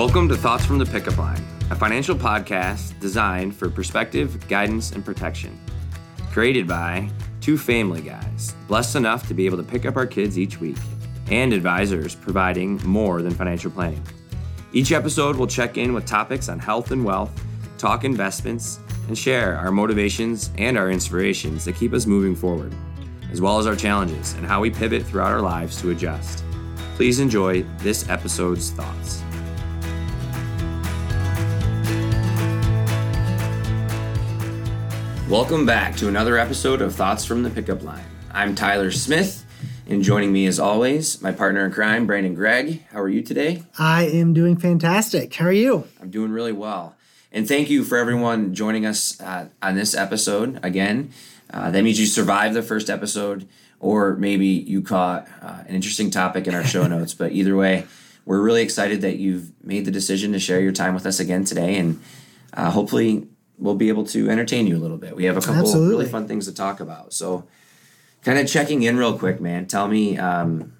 Welcome to Thoughts from the Pickup Line, a financial podcast designed for perspective, guidance, and protection. Created by two family guys, blessed enough to be able to pick up our kids each week, and advisors providing more than financial planning. Each episode will check in with topics on health and wealth, talk investments, and share our motivations and our inspirations that keep us moving forward, as well as our challenges and how we pivot throughout our lives to adjust. Please enjoy this episode's thoughts. Welcome back to another episode of Thoughts from the Pickup Line. I'm Tyler Smith, and joining me as always, my partner in crime, Brandon Gregg. How are you today? I am doing fantastic. How are you? I'm doing really well. And thank you for everyone joining us uh, on this episode again. Uh, that means you survived the first episode, or maybe you caught uh, an interesting topic in our show notes. But either way, we're really excited that you've made the decision to share your time with us again today. And uh, hopefully, we'll be able to entertain you a little bit. We have a couple Absolutely. really fun things to talk about. So, kind of checking in real quick, man. Tell me um,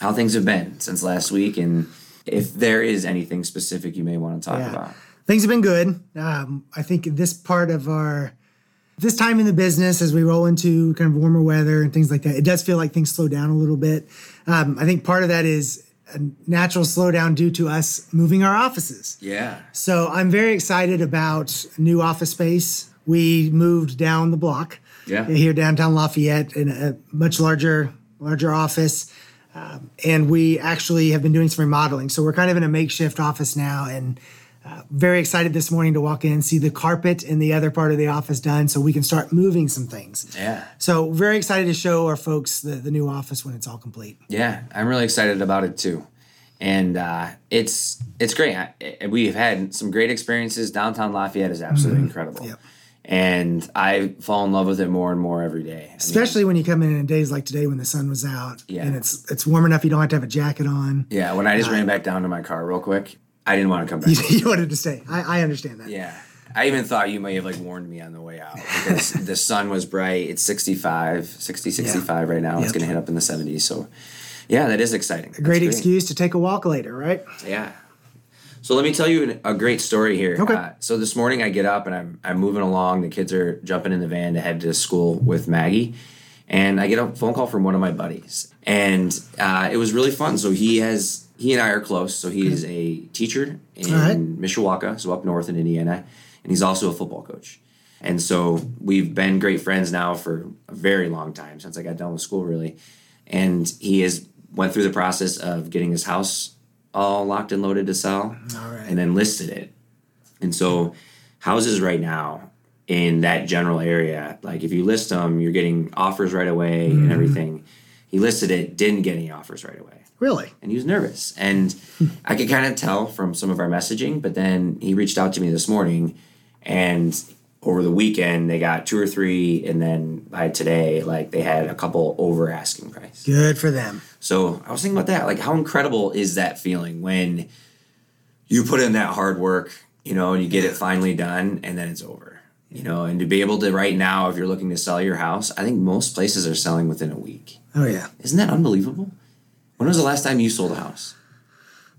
how things have been since last week, and if there is anything specific you may want to talk Yeah. about. Things have been good. Um, I think this part of our this time in the business as we roll into kind of warmer weather and things like that, it does feel like things slow down a little bit. Um, I think part of that is a natural slowdown due to us moving our offices. Yeah. So I'm very excited about new office space. We moved down the block Yeah. here downtown Lafayette in a much larger larger office. Um, and we actually have been doing some remodeling. So we're kind of in a makeshift office now and uh, very excited this morning to walk in and see the carpet in the other part of the office done so we can start moving some things. Yeah. So very excited to show our folks the, the new office when it's all complete. Yeah, I'm really excited about it too, and uh, it's it's great. I, we've had some great experiences. Downtown Lafayette is absolutely incredible, Yep. and I fall in love with it more and more every day. I mean, Especially when you come in on days like today when the sun was out Yeah. and it's it's warm enough you don't have to have a jacket on. yeah, when I just ran back down to my car real quick, I didn't want to come back. you wanted to stay. I, I understand that. yeah. I even thought you may have like warned me on the way out because the sun was bright. It's 65, 60, 65 right now. It's going to hit up in the 70s. So, yeah, that is exciting. That's Great excuse to take a walk later, right? Yeah. So let me tell you a great story here. Okay. Uh, so this morning I get up and I'm I'm moving along. The kids are jumping in the van to head to school with Maggie, and I get a phone call from one of my buddies, and uh, it was really fun. So he has he and I are close. So he is a teacher in right. Mishawaka, so up north in Indiana, and he's also a football coach. And so we've been great friends now for a very long time since I got done with school, really. And he has went through the process of getting his house all locked and loaded to sell, All right. and then listed it. And so houses right now in that general area, like if you list them, you're getting offers right away Mm-hmm. and everything. He listed it, didn't get any offers right away Really? and he was nervous. And I could kind of tell from some of our messaging, but then he reached out to me this morning and over the weekend they got two or three and then by today like they had a couple over asking price. Good for them. So I was thinking about that. Like how incredible is that feeling when you put in that hard work, you know, and you get it finally done and then it's over. You know, and to be able to right now, if you're looking to sell your house, I think most places are selling within a week. Oh yeah. Isn't that unbelievable? When was the last time you sold a house?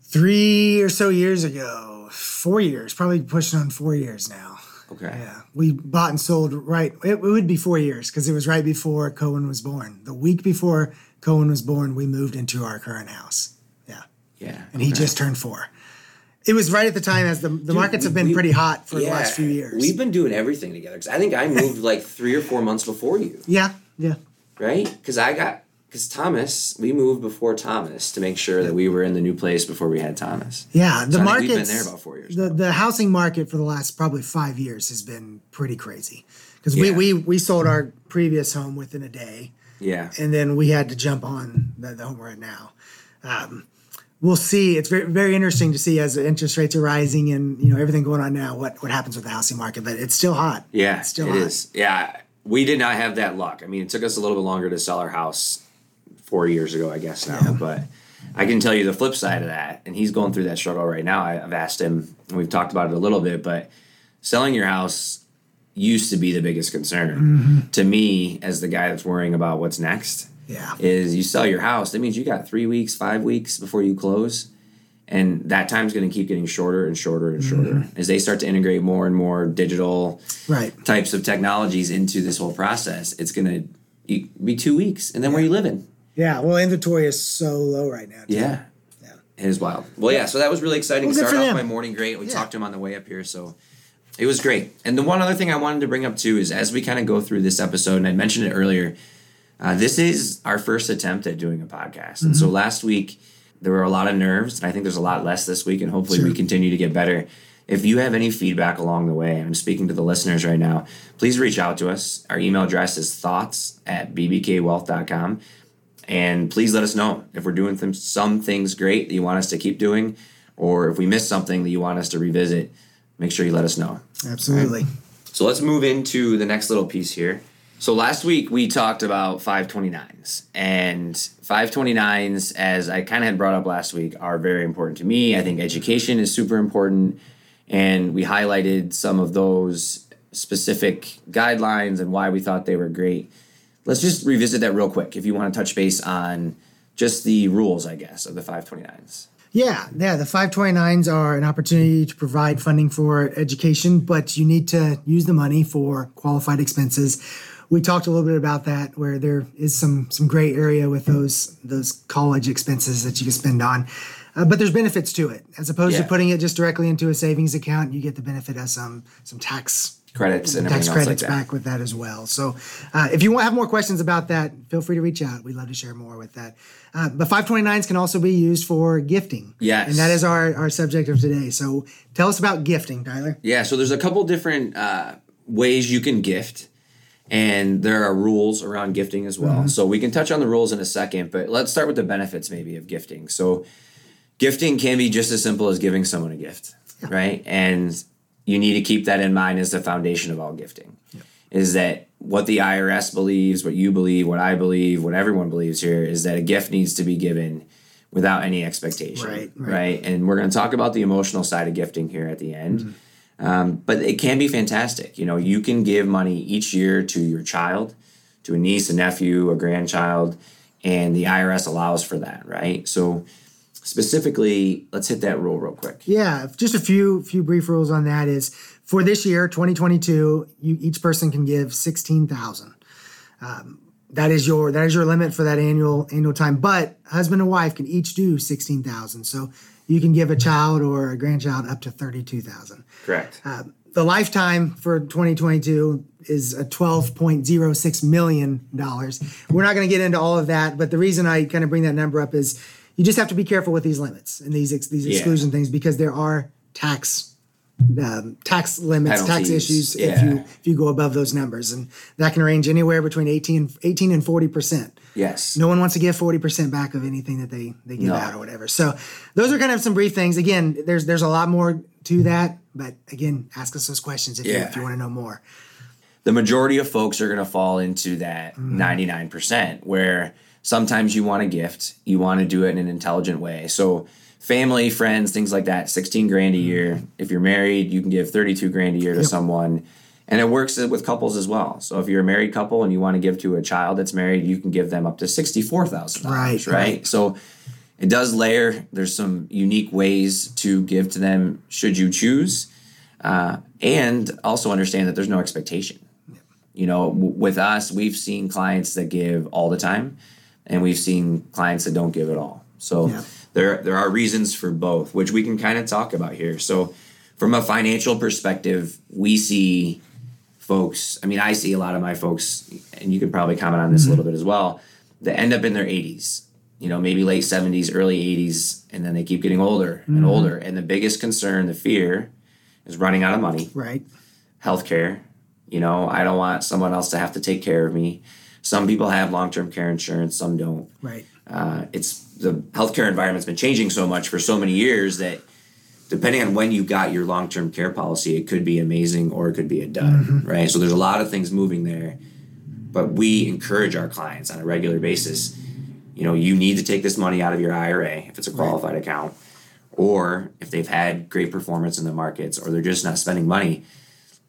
Three or so years ago, four years, probably pushing on four years now. Okay. Yeah, we bought and sold right. It, it would be four years because it was right before Cohen was born. The week before Cohen was born, we moved into our current house. Yeah, Yeah. and he just turned four. It was right at the time as the the markets have been we- pretty hot for the last few years. We've been doing everything together because I think I moved like three or four months before you, yeah, yeah. right? Because I got because Thomas, we moved before Thomas to make sure that we were in the new place before we had Thomas. Yeah, the So market. we've been there about four years The now. the housing market for the last probably five years has been pretty crazy because we, Yeah. we we sold our previous home within a day, Yeah, and then we had to jump on the, the home we're at now. Um, we'll see. It's very very interesting to see as interest rates are rising and you know everything going on now. What what happens with the housing market? But it's still hot. yeah, It's still it hot. is. Yeah, we did not have that luck. I mean, it took us a little bit longer to sell our house four years ago, I guess now, Yeah. but. I can tell you the flip side of that, and he's going through that struggle right now. I, I've asked him, and we've talked about it a little bit, but selling your house used to be the biggest concern Mm-hmm. to me as the guy that's worrying about what's next Yeah. is you sell your house that means you got three weeks five weeks before you close And that time's going to keep getting shorter and shorter and shorter Mm-hmm. as they start to integrate more and more digital Right. types of technologies into this whole process. It's going to be two weeks, and then where you living? Yeah. Well, inventory is so low right now. too. Yeah. Yeah. It is wild. Well, yeah, so that was really exciting. Well, Started off them. my morning great. We Yeah. talked to him on the way up here, so it was great. And the one other thing I wanted to bring up too is as we kind of go through this episode, and I mentioned it earlier, uh, this is our first attempt at doing a podcast. And so Mm-hmm. last week, there were a lot of nerves, and I think there's a lot less this week, and hopefully we continue to get better. If you have any feedback along the way, I'm speaking to the listeners right now, please reach out to us. Our email address is thoughts at bbkwealth.com. And please let us know if we're doing th- some things great that you want us to keep doing, or if we missed something that you want us to revisit. Make sure you let us know. Absolutely. So let's move into the next little piece here. So last week we talked about 529s, and 529s, as I kind of had brought up last week, are very important to me. I think education is super important, and we highlighted some of those specific guidelines and why we thought they were great. Let's just revisit that real quick if you want to touch base on just the rules, I guess, of the 529s. Yeah, yeah. The 529s are an opportunity to provide funding for education, but you need to use the money for qualified expenses. We talked a little bit about that, where there is some some gray area with those those college expenses that you can spend on. Uh, but there's benefits to it, as opposed Yeah. to putting it just directly into a savings account. You get the benefit of some some tax Credits and tax like credits that. back with that as well. So, uh, if you want have more questions about that, feel free to reach out. We'd love to share more with that. Uh, but 529s can also be used for gifting. Yes. And that is our, our subject of today. So, tell us about gifting, Tyler. Yeah, so there's a couple different uh, ways you can gift, and there are rules around gifting as well. Mm-hmm. So we can touch on the rules in a second, but let's start with the benefits maybe of gifting. So gifting can be just as simple as giving someone a gift, right? And you need to keep that in mind as the foundation of all gifting. Is that what the IRS believes, what you believe, what I believe, what everyone believes here is that a gift needs to be given without any expectation, Right, right. right? And we're going to talk about the emotional side of gifting here at the end. Mm-hmm. Um, but it can be fantastic. You know, you can give money each year to your child, to a niece, a nephew, a grandchild, and the IRS allows for that, right? So specifically, let's hit that rule real quick. Yeah, just a few few brief rules on that is for this year, 2022, you, each person can give 16,000. Um, that is your that is your limit for that annual annual time. But husband and wife can each do 16,000. So you can give a child or a grandchild up to 32,000. Correct. the lifetime for 2022 is a 12.06 million dollars. We're not going to get into all of that, but the reason I kind of bring that number up is you just have to be careful with these limits and these ex- these Yeah. exclusion things because there are tax um, tax limits, tax Penalties, issues if you if you go above those numbers, and that can range anywhere between 18 18 and 40 percent. Yes. No one wants to give 40% back of anything that they, they give No. out or whatever. So those are kind of some brief things. Again, there's there's a lot more to that, but again, ask us those questions if, you, if you want to know more. the majority of folks are going to fall into that mm-hmm. 99% where sometimes you want a gift you want to do it in an intelligent way so family friends things like that 16 grand a mm-hmm. year if you're married you can give 32 grand a year to someone and it works with couples as well. So if you're a married couple and you want to give to a child that's married you can give them up to $64000 Right, right. right. so it does layer there's some unique ways to give to them should you choose uh, and also understand that there's no expectation. You know w- with us we've seen clients that give all the time and we've seen clients that don't give at all. So Yeah. there there are reasons for both which we can kind of talk about here. So from a financial perspective we see folks i mean i see a lot of my folks and you could probably comment on this a little bit as well that end up in their 80s you know maybe late 70s early 80s and then they keep getting older and older and the biggest concern the fear is running out of money Right. healthcare. You know, I don't want someone else to have to take care of me. Some people have long term care insurance, some don't. Right. Uh, it's the healthcare environment's been changing so much for so many years that depending on when you got your long term care policy, it could be amazing or it could be a dud, mm-hmm. right? So there's a lot of things moving there. But we encourage our clients on a regular basis. You know, you need to take this money out of your IRA if it's a qualified account, or if they've had great performance in the markets, or they're just not spending money.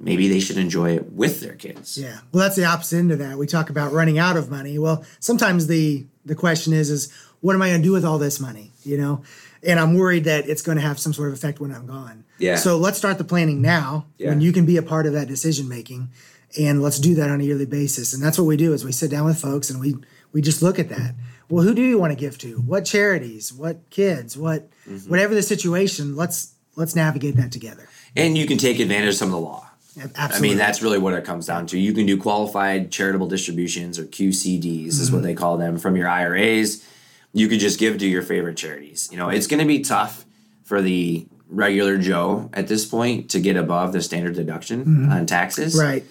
Maybe they should enjoy it with their kids. Yeah. Well, that's the opposite end of that. We talk about running out of money. Well, sometimes the the question is, is what am I going to do with all this money? You know, and I'm worried that it's going to have some sort of effect when I'm gone. Yeah. So let's start the planning now Yeah. when you can be a part of that decision making, and let's do that on a yearly basis. And that's what we do is we sit down with folks and we we just look at that. Well, who do you want to give to? What charities? What kids? What Mm-hmm. whatever the situation? Let's let's navigate that together. And you can take advantage of some of the law. Absolutely. I mean, that's really what it comes down to. You can do qualified charitable distributions or QCDs, is Mm-hmm. what they call them, from your IRAs. You could just give to your favorite charities. You know, it's going to be tough for the regular Joe at this point to get above the standard deduction on taxes. Mm-hmm. right.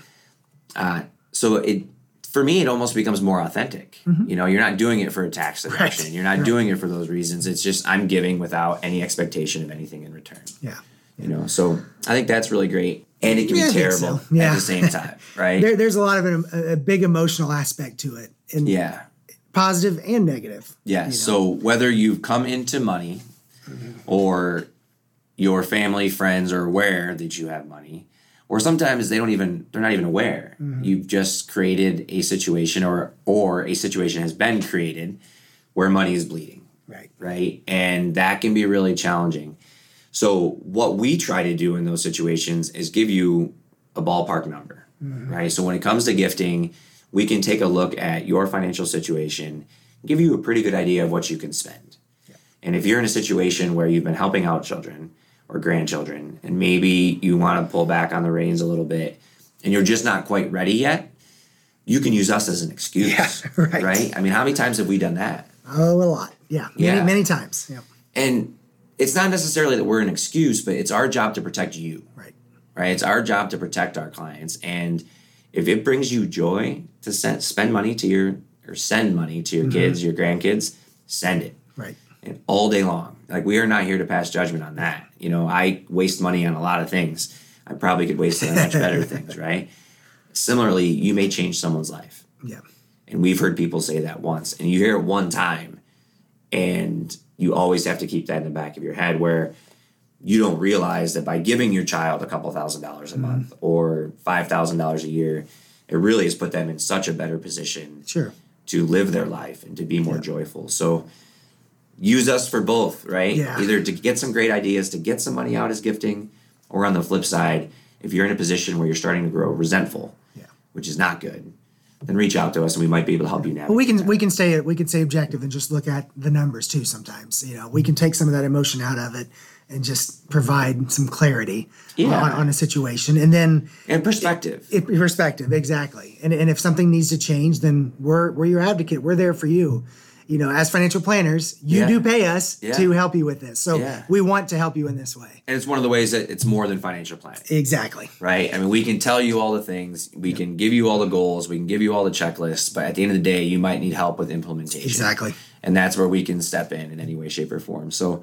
Uh, so it, for me, it almost becomes more authentic. You know, you're not doing it for a tax deduction. You're not Mm-hmm. Right. doing it for those reasons. It's just I'm giving without any expectation of anything in return. Yeah. You know, so I think that's really great, and it can Yeah, be terrible so. Yeah. at the same time, right? There, there's a lot of an, a, a big emotional aspect to it, and yeah, positive and negative. yeah. So whether you've come into money, mm-hmm. or your family, friends are aware that you have money, or sometimes they don't even they're not even aware. Mm-hmm. You've just created a situation, or or a situation has been created where money is bleeding. Right. right? And that can be really challenging. So, what we try to do in those situations is give you a ballpark number, mm-hmm. right? So, when it comes to gifting, we can take a look at your financial situation, give you a pretty good idea of what you can spend. And if you're in a situation where you've been helping out children or grandchildren, and maybe you want to pull back on the reins a little bit, and you're just not quite ready yet, you can use us as an excuse, Yeah, right. right? I mean, how many times have we done that? Oh, a lot. Yeah. Many, Yeah. many times. Yeah. And it's not necessarily that we're an excuse, but it's our job to protect you, Right. right? It's our job to protect our clients. And if it brings you joy to send, spend money to your or send money to your mm-hmm. kids, your grandkids, send it Right. and all day long. Like we are not here to pass judgment on that. You know, I waste money on a lot of things. I probably could waste it on much better things, right? Similarly, you may change someone's life. Yeah. And we've heard people say that once, and you hear it one time, and you always have to keep that in the back of your head where you don't realize that by giving your child a couple thousand dollars a mm-hmm. month or five thousand dollars a year, it really has put them in such a better position Sure. to live their life and to be more joyful. So use us for both, right? Yeah. Either to get some great ideas to get some money out as gifting, or on the flip side, if you're in a position where you're starting to grow resentful, Yeah. which is not good, then reach out to us and we might be able to help you now. Well, we can that. we can stay we can stay objective and just look at the numbers too. Sometimes you know we can mm-hmm. take some of that emotion out of it and just provide some clarity Yeah. on, on a situation, and then and perspective. it, perspective exactly. And and if something needs to change, then we're we're your advocate. We're there for you. You know, as financial planners, you Yeah. do pay us Yeah. to help you with this. So we want to help you in this way. and it's one of the ways that it's more than financial planning. Exactly. right? I mean, we can tell you all the things, we can give you all the goals, we can give you all the checklists, but at the end of the day, you might need help with implementation. Exactly. And that's where we can step in in any way, shape, or form. So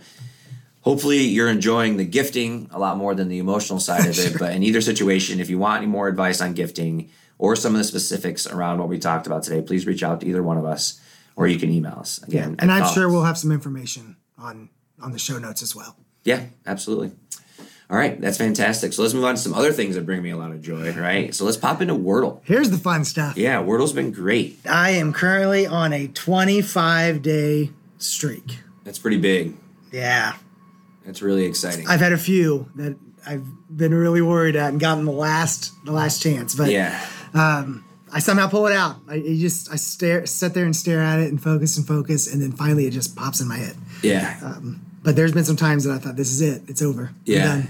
hopefully you're enjoying the gifting a lot more than the emotional side of it. But in either situation, if you want any more advice on gifting or some of the specifics around what we talked about today, please reach out to either one of us or you can email us. Again, And I'm thoughts- sure we'll have some information on on the show notes as well. yeah, absolutely. All right, that's fantastic. So let's move on to some other things that bring me a lot of joy, right? So let's pop into Wordle. Here's the fun stuff. Yeah, Wordle's been great. I am currently on a 25 day streak. That's pretty big. Yeah. That's really exciting. I've had a few that I've been really worried at and gotten the last the last chance, but yeah, um, I somehow pull it out. I just I stare sit there and stare at it and focus and focus and then finally it just pops in my head. yeah, um, But there's been some times that I thought this is it. It's over. Yeah.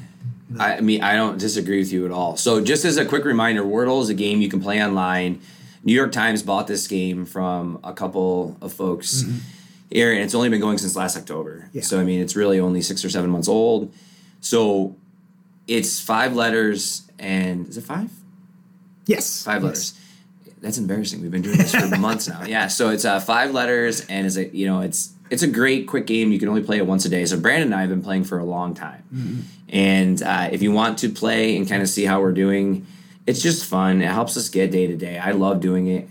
I mean, I don't disagree with you at all. So, just as a quick reminder, Wordle is a game you can play online. New York Times bought this game from a couple of folks mm-hmm. Here, and it's only been going since last October. Yeah. So, I mean, it's really only six or seven months old. So, it's five letters, and is it five? Yes. Five Yes. letters. That's embarrassing. We've been doing this for months now. Yeah. So it's uh, five letters, and is a you know it's it's a great quick game. You can only play it once a day. So Brandon and I have been playing for a long time, Mm-hmm. and uh, if you want to play and kind of see how we're doing, it's just fun. It helps us get day to day. I love doing it.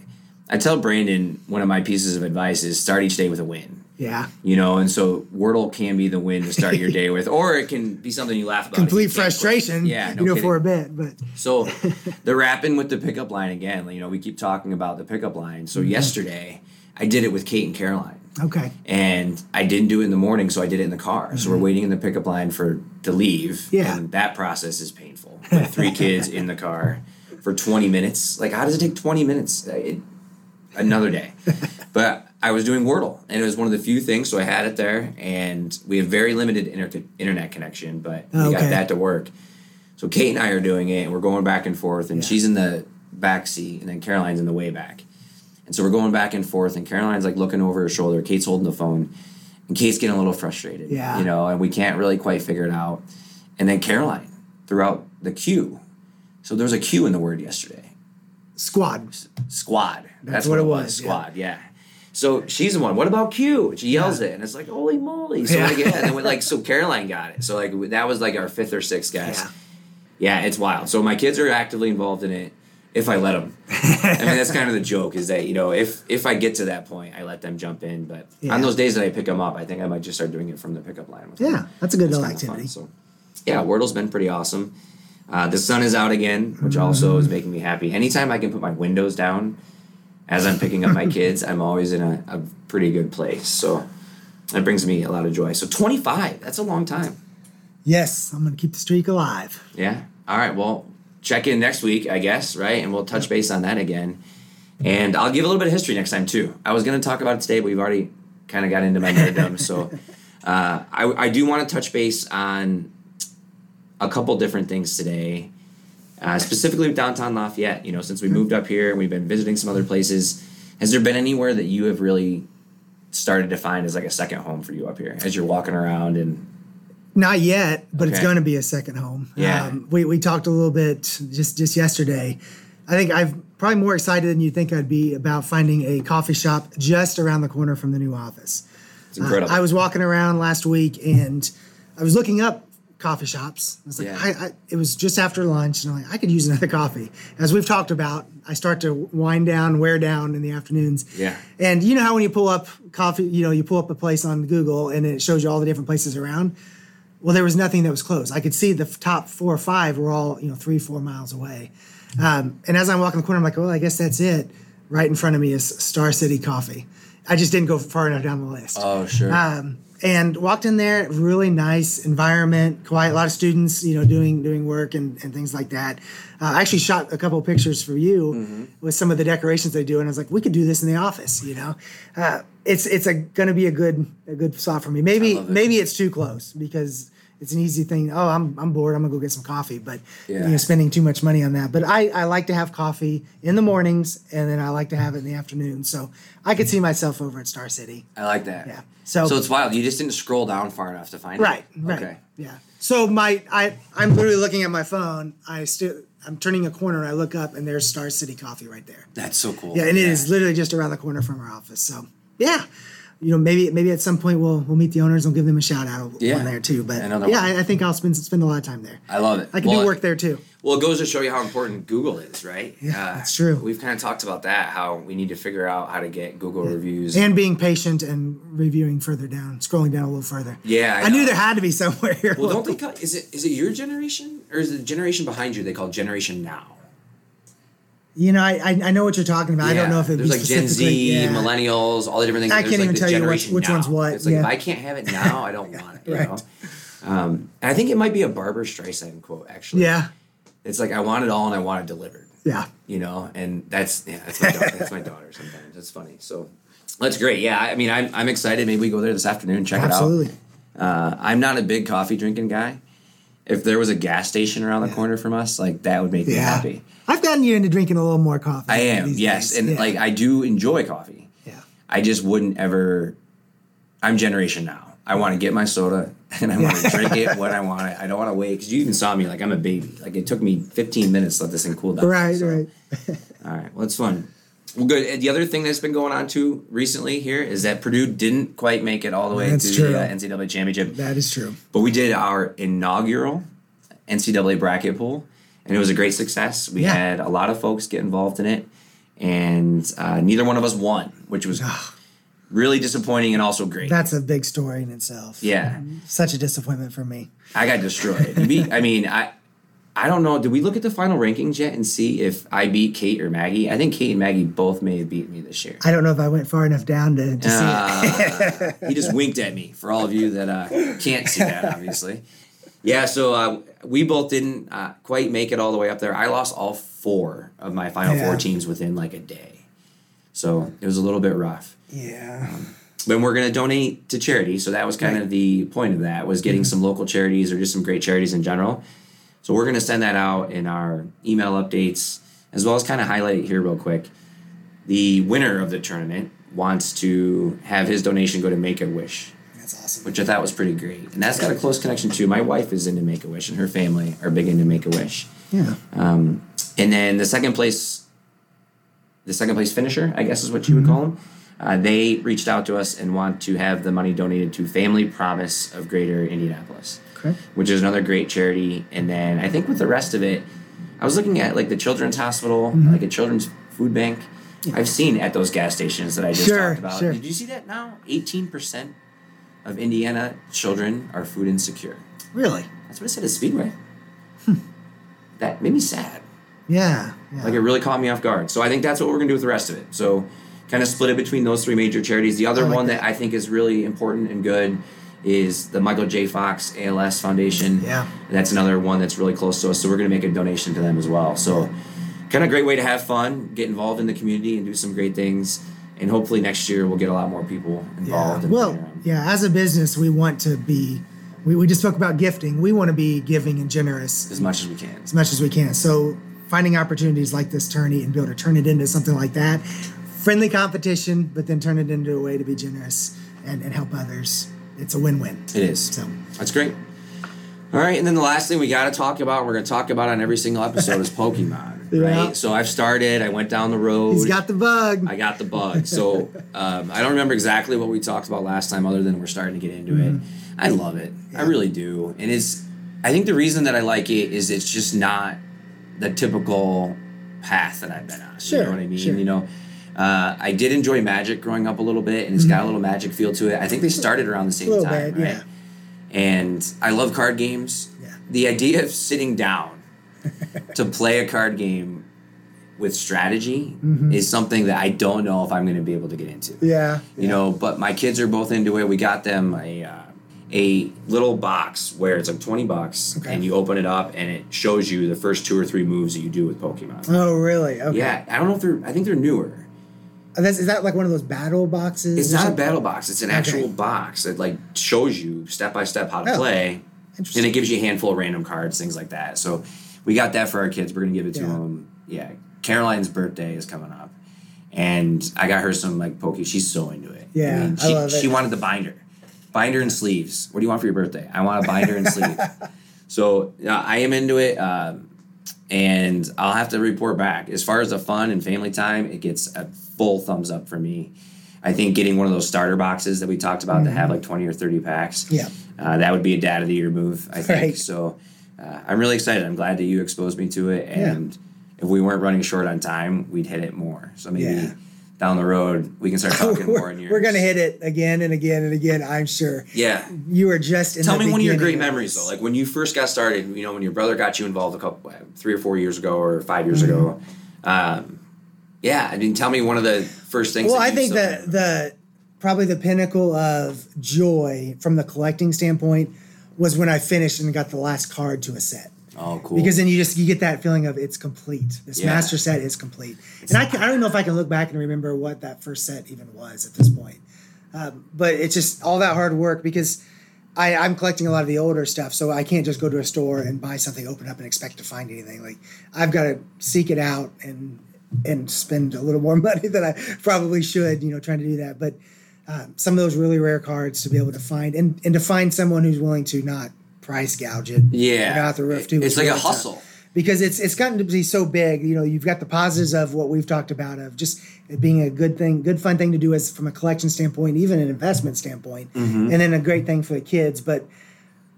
I tell Brandon one of my pieces of advice is start each day with a win. Yeah. You know, and so Wordle can be the win to start your day with, or it can be something you laugh about. Complete frustration. Yeah, no you know, kidding. for a bit, but So the rapping with the pickup line again. You know, we keep talking about the pickup line. Mm-hmm. So yesterday, I did it with Kate and Caroline. Okay. And I didn't do it in the morning, so I did it in the car. So we're waiting in the pickup line for to leave. Mm-hmm. Yeah. And that process is painful. With three kids in the car for 20 minutes. Like, how does it take 20 minutes? It, another day. but I was doing Wordle, and it was one of the few things, so I had it there. And we have very limited inter- internet connection, but we got that to work. So Kate and I are doing it, and we're going back and forth, and Yeah. she's in the back seat, and then Caroline's in the way back. And so we're going back and forth, and Caroline's like looking over her shoulder. Kate's holding the phone, and Kate's getting a little frustrated. Yeah. You know, and we can't really quite figure it out. And then Caroline throughout the queue. So there was a Q in the word yesterday. Squad. Squad. That's, what what, it was. was. Squad. Yeah. So she's the one. What about Q? And she yells it, and it's like, holy moly! So Yeah. like, yeah, and then like, so Caroline got it. So like, that was like our fifth or sixth guess. Yeah. Yeah, it's wild. So my kids are actively involved in it if I let them. I mean, that's kind of the joke is that you know if if I get to that point, I let them jump in. But Yeah. on those days that I pick them up, I think I might just start doing it from the pickup line. With them. Yeah, that's a good It's little kinda fun, activity. so yeah, Wordle's been pretty awesome. Uh, the sun is out again, which also is making me happy. Anytime I can put my windows down as I'm picking up my kids, I'm always in a, a pretty good place. So that brings me a lot of joy. So 25, that's a long time. Yes, I'm going to keep the streak alive. Yeah. All right. Well, check in next week, I guess, right? And we'll touch base on that again. And I'll give a little bit of history next time too. I was going to talk about it today, but we've already kind of got into my nerddom. so uh, I, I do want to touch base on a couple different things today, uh, specifically with downtown Lafayette. You know, since we moved up here and we've been visiting some other places, has there been anywhere that you have really started to find as like a second home for you up here as you're walking around and Not yet, but it's going to be a second home. Yeah. Um, we, we talked a little bit just, just yesterday. I think I'm probably more excited than you think I'd be about finding a coffee shop just around the corner from the new office. it's incredible? I was walking around last week and I was looking up coffee shops. I was like, Yeah. I, I, it was just after lunch, and I'm like, I could use another coffee. As we've talked about, I start to wind down, wear down in the afternoons. Yeah. And you know how when you pull up coffee, you know, you pull up a place on Google and it shows you all the different places around. Well, there was nothing that was closed. I could see the top four or five were all, you know, three, four miles away. Um, and as I'm walking the corner, I'm like, well, I guess that's it. Right in front of me is Star City Coffee. I just didn't go far enough down the list oh, sure. um, and walked in there really nice environment quiet a lot of students you know doing doing work and, and things like that uh, i actually shot a couple of pictures for you Mm-hmm. with some of the decorations they do and i was like we could do this in the office you know uh, it's it's a going to be a good a good spot for me maybe it. maybe it's too close because it's an easy thing oh i'm, I'm bored i'm gonna go get some coffee but Yeah. you know spending too much money on that but I, I like to have coffee in the mornings and then i like to have it in the afternoon so i could see myself over at star city I like that. Yeah. So- so it's wild. You just didn't scroll down far enough to find Right, it. right. Okay. Yeah. So my I I'm literally looking at my phone. I still I'm turning a corner and I look up and there's Star City Coffee right there. That's so cool. Yeah, and it is literally just around the corner from our office. So yeah. You know, maybe maybe at some point we'll we'll meet the owners. We'll give them a shout out Yeah. on there too. But Another yeah. I, I think I'll spend spend a lot of time there. I love it. I can well, do work there too. Well, it goes to show you how important Google is, right? Yeah, Uh, that's true. We've kind of talked about that, how we need to figure out how to get Google reviews. And being patient and reviewing further down, scrolling down a little further. Yeah, I I, knew there had to be somewhere here. well, don't they call is it is it your generation or is it the generation behind you they call Generation Now? You know, I, I know what you're talking about. I don't know if it there's like Gen Z, yeah. millennials, all the different things. I There's can't like even tell you what- which Now. one's what, It's like if yeah. I can't have it now, I don't want it. You Right. know. Um, I think it might be a Barbra Streisand quote actually. Yeah, It's like I want it all and I want it delivered. yeah. you know, and that's yeah, that's my daughter. that's my daughter. Sometimes it's funny. So that's great. Yeah, I mean, I'm I'm excited. Maybe we go there this afternoon. Check Absolutely. it out. Absolutely. Uh, I'm not a big coffee drinking guy. If there was a gas station around the corner from us, like that would make me happy. I've gotten you into drinking a little more coffee. I am yes, days. and Yeah. like I do enjoy coffee. yeah. I just wouldn't ever. I'm generation now. I want to get my soda and I want to drink it when I want it. I don't want to wait because you even saw me like I'm a baby. Like it took me 15 minutes to let this thing cool down. Right, So- right. All right, well, it's fun. Well, good. And the other thing that's been going on too recently here is that Purdue didn't quite make it all the way That's to true. the uh, NCAA championship, That is true. but we did our inaugural NCAA bracket pool, and it was a great success. We Yeah. had a lot of folks get involved in it, and uh, neither one of us won, which was really disappointing and also great. That's a big story in itself. yeah, Such a disappointment for me. I got destroyed. I mean, I I don't know. Did we look at the final rankings yet and see if I beat Kate or Maggie? I think Kate and Maggie both may have beat me this year. I don't know if I went far enough down to, to see it. Uh, he just winked at me for all of you that uh, can't see that, obviously. Yeah, so uh, we both didn't uh, quite make it all the way up there. I lost all four of my final Yeah. four teams within like a day. So it was a little bit rough. Yeah. But we're going to donate to charity. So that was kind of the point of that was getting some local charities or just some great charities in general. So we're going to send that out in our email updates as well as kind of highlight it here real quick. The winner of the tournament wants to have his donation go to Make a Wish, That's awesome. which I thought was pretty great. And that's got a close connection too. My wife is into Make a Wish and her family are big into Make a Wish. Yeah. Um, and then the second place, the second place finisher, I guess is what you would call them. Uh, they reached out to us and want to have the money donated to Family Promise of Greater Indianapolis, Okay. which is another great charity. And then I think with the rest of it, I was looking at like the Children's Hospital, mm-hmm. like a Children's Food Bank. I've seen at those gas stations that I just Sure, talked about. sure. Did you see that now? Eighteen percent of Indiana children are food insecure. Really? That's what it said at Speedway. Hmm. That made me sad. Yeah. yeah. Like it really caught me off guard. So I think that's what we're gonna do with the rest of it. So kind of split it between those three major charities. The other like one that. that I think is really important and good is the Michael J. Fox ALS Foundation. Yeah. That's another one that's really close to us. So we're gonna make a donation to them as well. So kind of great way to have fun, get involved in the community and do some great things. And hopefully next year we'll get a lot more people yeah. involved. and Well, yeah, as a business, we want to be, we, we just spoke about gifting. We want to be giving and generous as much as we can. as much as we can. So finding opportunities like this tourney and be able to turn it into something like that, friendly competition, but then turn it into a way to be generous and, and help others. It's a win-win. It is. So That's great. All right, and then the last thing we got to talk about, we're going to talk about on every single episode is Pokemon. Yeah. Right. So I've started. I went down the road. he's got the bug. I got the bug. So um, I don't remember exactly what we talked about last time, other than we're starting to get into it. I love it. I really do. And it's. I think the reason that I like it is it's just not the typical path that I've been on. Sure, You know what I mean? sure. You know. Uh, I did enjoy Magic growing up a little bit, and it's got a little magic feel to it. I think they started around the same Mm-hmm. Time, bit, right? yeah. And I love card games. Yeah. The idea of sitting down to play a card game with strategy Mm-hmm. is something that I don't know if I'm going to be able to get into. Yeah. You know, but my kids are both into it. We got them a uh, a little box where it's like 20 bucks Okay. and you open it up and it shows you the first two or three moves that you do with Pokemon. Oh, really? Okay. Yeah, I don't know if they're I think they're newer. Uh, That's, is that like one of those battle boxes? It's not a battle box. It's an actual box that like shows you step by step how to Oh, play, interesting. and it gives you a handful of random cards, things like that. So we got that for our kids. We're gonna give it to Yeah. them. Yeah, Caroline's birthday is coming up, and I got her some like Poke. She's so into it. Yeah, mean, I she, love it. She wanted the binder, binder and sleeves. What do you want for your birthday? I want a binder and sleeve. So uh, I am into it. Um, and I'll have to report back. As far as the fun and family time, it gets a full thumbs up for me. I think getting one of those starter boxes that we talked about that have like 20 or 30 packs, Mm-hmm. Yeah. uh, that would be a dad of the year move, I think. Right. So uh, I'm really excited. I'm glad that you exposed me to it. And if we weren't running short on time, we'd hit it more. So maybe Yeah. Down the road, we can start talking more in we're, we're gonna hit it again and again and again. I'm sure. Yeah. You are just in Tell the me one of your great memories though, like when you first got started. You know, when your brother got you involved a couple, three or four years ago, or five years ago. Mm-hmm. Um, yeah, I mean, tell me one of the first things. Well, I think that the probably the pinnacle of joy from the collecting standpoint was when I finished and got the last card to a set. Oh, cool. Because then you just you get that feeling of it's complete. This Yeah. master set is complete, and I, can, I don't know if I can look back and remember what that first set even was at this point. Um, but it's just all that hard work because I, I'm collecting a lot of the older stuff, so I can't just go to a store and buy something, open up, and expect to find anything. Like I've got to seek it out and and spend a little more money than I probably should, you know, trying to do that. But um, some of those really rare cards to be able to find and, and to find someone who's willing to not price gouge it. yeah, out the roof too. It's like a tough hustle. because it's it's gotten to be so big. You know, you've got the positives of what we've talked about of just it being a good thing, good fun thing to do as from a collection standpoint, even an investment standpoint, Mm-hmm. and then a great thing for the kids. But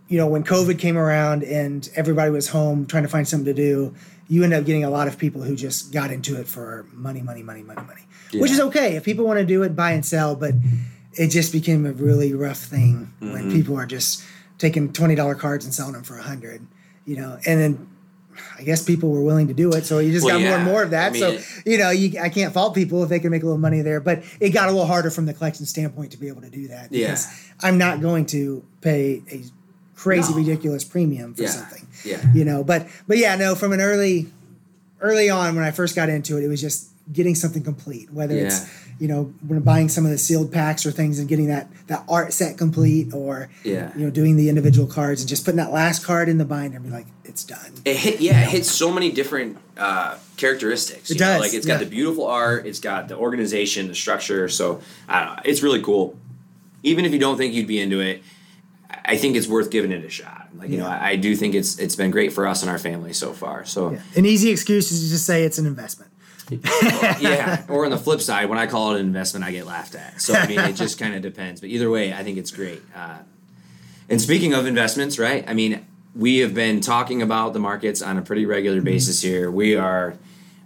you know, when COVID came around and everybody was home trying to find something to do, you end up getting a lot of people who just got into it for money, money, money, money, money, which is okay if people want to do it, buy and sell. But it just became a really rough thing Mm-hmm. when people are just taking twenty dollar cards and selling them for a hundred, you know, and then I guess people were willing to do it, so you just Well, got more and more of that. I mean, so it- you know, you, I can't fault people if they can make a little money there, but it got a little harder from the collection standpoint to be able to do that. Yeah. I'm not going to pay a crazy No. ridiculous premium for Yeah. something. Yeah. You know, but but yeah, no, from an early early on when I first got into it, it was just getting something complete. Whether it's you know when buying some of the sealed packs or things and getting that that art set complete, or Yeah. you know doing the individual cards and just putting that last card in the binder and be like, it's done. It hit, yeah, it hits so many different uh, characteristics. It you know, does, Like it's got the beautiful art, it's got the organization, the structure. So I don't know, it's really cool. Even if you don't think you'd be into it, I think it's worth giving it a shot. Like you know, I, I do think it's it's been great for us and our family so far. So Yeah. An easy excuse is to just say it's an investment. yeah. Or on the flip side, when I call it an investment, I get laughed at. So I mean, it just kind of depends. But either way, I think it's great. Uh, and speaking of investments, right? I mean, we have been talking about the markets on a pretty regular basis here. We are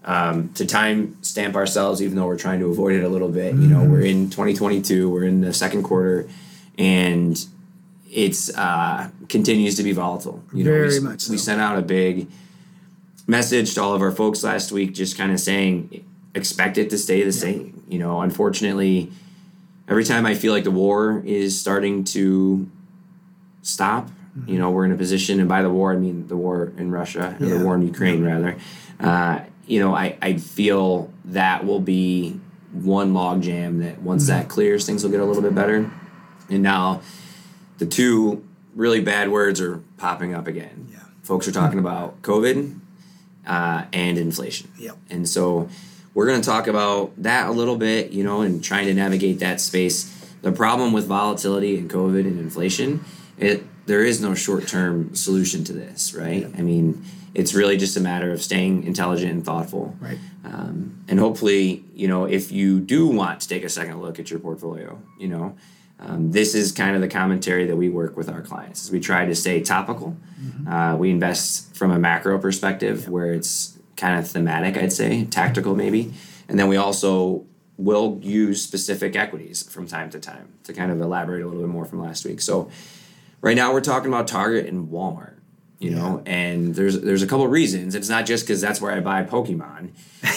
um, to time stamp ourselves, even though we're trying to avoid it a little bit. You know, we're in 2022. We're in the second quarter, and it's uh, continues to be volatile. You know, Very we, much we sent out a big message to all of our folks last week, just kind of saying, expect it to stay the same. You know, unfortunately, every time I feel like the war is starting to stop, you know, we're in a position, and by the war, I mean the war in Russia, or Yeah. the war in Ukraine, rather. Uh, you know, I, I feel that will be one log jam that once that clears, things will get a little bit better. And now the two really bad words are popping up again. Yeah. Folks are talking about COVID uh, and inflation. Yep. And so we're going to talk about that a little bit, you know, and trying to navigate that space. The problem with volatility and COVID and inflation, it there is no short term solution to this, right? I mean, it's really just a matter of staying intelligent and thoughtful. Right. Um, and hopefully, you know, if you do want to take a second look at your portfolio, you know, um, this is kind of the commentary that we work with our clients. Is we try to stay topical. Uh, we invest from a macro perspective, where it's kind of thematic, I'd say, tactical maybe, and then we also will use specific equities from time to time to kind of elaborate a little bit more from last week. So, right now we're talking about Target and Walmart. You know, and there's there's a couple reasons. It's not just because that's where I buy Pokemon,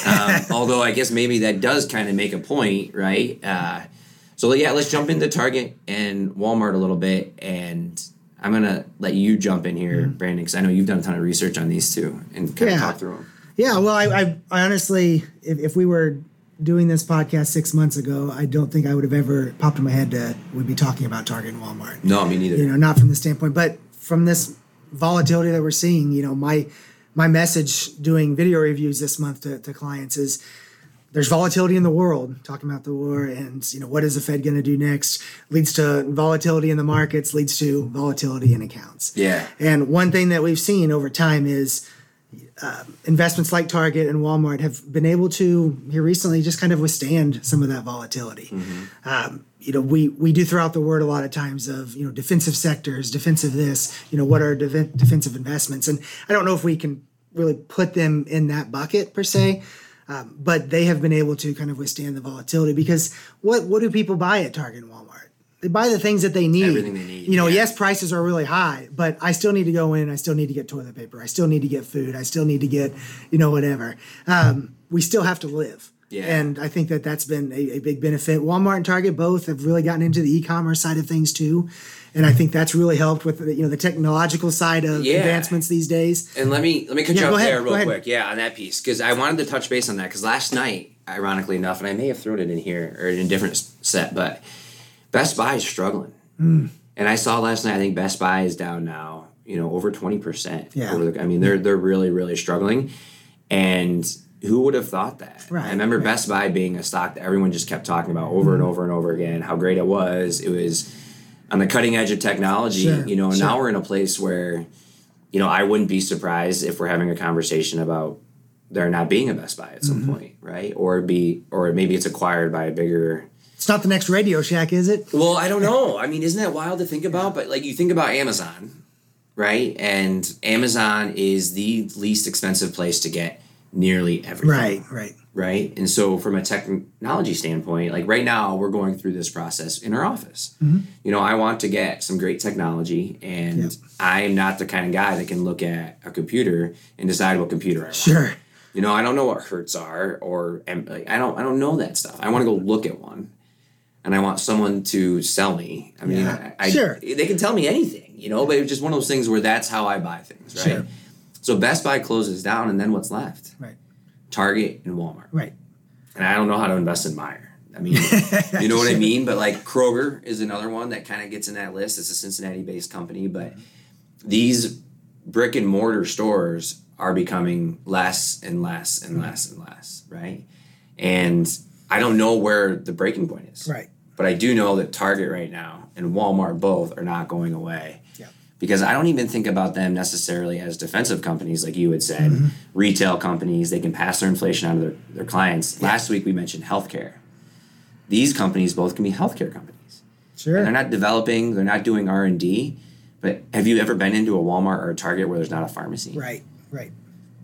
um, although I guess maybe that does kind of make a point, right? Uh, so yeah, let's jump into Target and Walmart a little bit, and I'm gonna let you jump in here, mm-hmm. Brandon, because I know you've done a ton of research on these two and kind Yeah. of talk through them. Yeah, well, I, I, I honestly, if, if we were doing this podcast six months ago, I don't think I would have ever popped in my head that we'd be talking about Target and Walmart. No, me neither. You know, not from the standpoint, but from this volatility that we're seeing. You know, my my message doing video reviews this month to, to clients is there's volatility in the world talking about the war and you know what is the fed going to do next leads to volatility in the markets leads to volatility in accounts Yeah. and one thing that we've seen over time is uh, investments like Target and Walmart have been able to here recently just kind of withstand some of that volatility. Um, you know, we we do throw out the word a lot of times of you know defensive sectors, defensive this. You know, what are de- defensive investments? And I don't know if we can really put them in that bucket per se. Um, but they have been able to kind of withstand the volatility because what what do people buy at Target and Walmart? They buy the things that they need. Everything they need, You know, yeah. yes, prices are really high, but I still need to go in. I still need to get toilet paper. I still need to get food. I still need to get, you know, whatever. Um, we still have to live. Yeah. And I think that that's been a, a big benefit. Walmart and Target both have really gotten into the e-commerce side of things too, and I think that's really helped with the, you know the technological side of Yeah. advancents these days. And let me let me cut Yeah, you off ahead, there real quick. Yeah, on that piece because I wanted to touch base on that because last night, ironically enough, and I may have thrown it in here or in a different set, but Best Buy is struggling. Hmm. And I saw last night. I think Best Buy is down now. You know, over twenty percent. Yeah. I mean, they're they're really really struggling. And who would have thought that? Right, I remember right. Best Buy being a stock that everyone just kept talking about over and over and over again. How great it was. It was on the cutting edge of technology. Sure, you know, sure. now we're in a place where you know, I wouldn't be surprised if we're having a conversation about there not being a Best Buy at some Mm-hmm. point, right? Or be, or maybe it's acquired by a bigger. It's not the next Radio Shack, is it? Well, I don't know. I mean, isn't that wild to think about? But like, you think about Amazon, right? And Amazon is the least expensive place to get nearly everything. Right, right. Right. And so, from a technology standpoint, like right now, we're going through this process in our office. Mm-hmm. You know, I want to get some great technology, and Yep. I'm not the kind of guy that can look at a computer and decide what computer I want. Sure. You know, I don't know what hertz are, or like, I don't, I don't know that stuff. I want to go look at one, and I want someone to sell me. I mean, Yeah. I, I- Sure. they can tell me anything, you know, but it's just one of those things where that's how I buy things, right? Sure. So Best Buy closes down, and then what's left? Right. Target and Walmart. Right. And I don't know how to invest in Meijer. I mean, you know what I mean? But like Kroger is another one that kind of gets in that list. It's a Cincinnati based company, but mm-hmm. these brick and mortar stores are becoming less and less and mm-hmm. less and less, right? And I don't know where the breaking point is. Right. But I do know that Target right now and Walmart both are not going away. Yeah. Because I don't even think about them necessarily as defensive companies, like you had said, Mm-hmm. retail companies. They can pass their inflation on to their, their clients. Last week we mentioned healthcare. These companies both can be healthcare companies. Sure. And they're not developing. They're not doing R and D. But have you ever been into a Walmart or a Target where there's not a pharmacy? right. Right.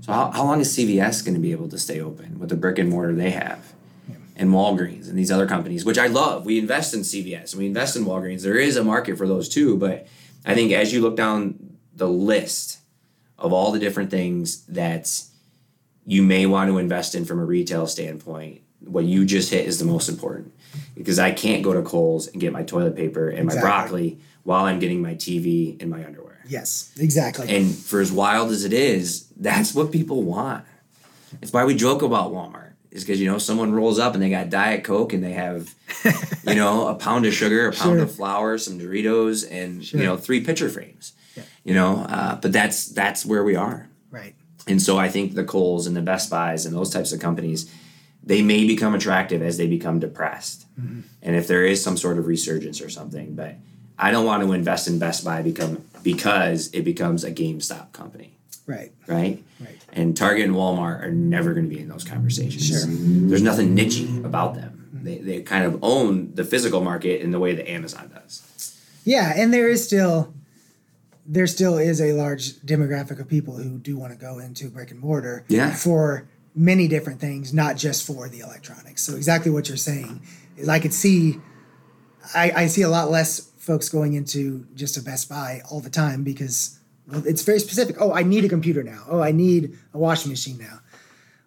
So how, how long is CVS going to be able to stay open with the brick and mortar they have? And Walgreens and these other companies, which I love. We invest in CVS and we invest in Walgreens. There is a market for those too, but I think as you look down the list of all the different things that you may want to invest in from a retail standpoint, what you just hit is the most important. Because I can't go to Kohl's and get my toilet paper and my broccoli while I'm getting my TV and my underwear. Yes. Exactly. And for as wild as it is, that's what people want. It's why we joke about Walmart. Is because you know someone rolls up and they got Diet Coke and they have, you know, a pound of sugar, a pound Sure. of flour, some Doritos, and Sure. you know three picture frames. Yeah. You know, uh, but that's that's where we are. right. And so I think the Kohl's and the Best Buys and those types of companies, they may become attractive as they become depressed. And if there is some sort of resurgence or something, but I don't want to invest in Best Buy become because it becomes a GameStop company, Right. right? Right. And Target and Walmart are never going to be in those conversations. Sure. There's nothing nichey about them. They, they kind of own the physical market in the way that Amazon does. Yeah, and there is still there still is a large demographic of people who do want to go into brick and mortar Yeah. for many different things, not just for the electronics. So exactly what you're saying is I could see I, I see a lot less folks going into just a Best Buy all the time because well, it's very specific. Oh, I need a computer now. Oh, I need a washing machine now.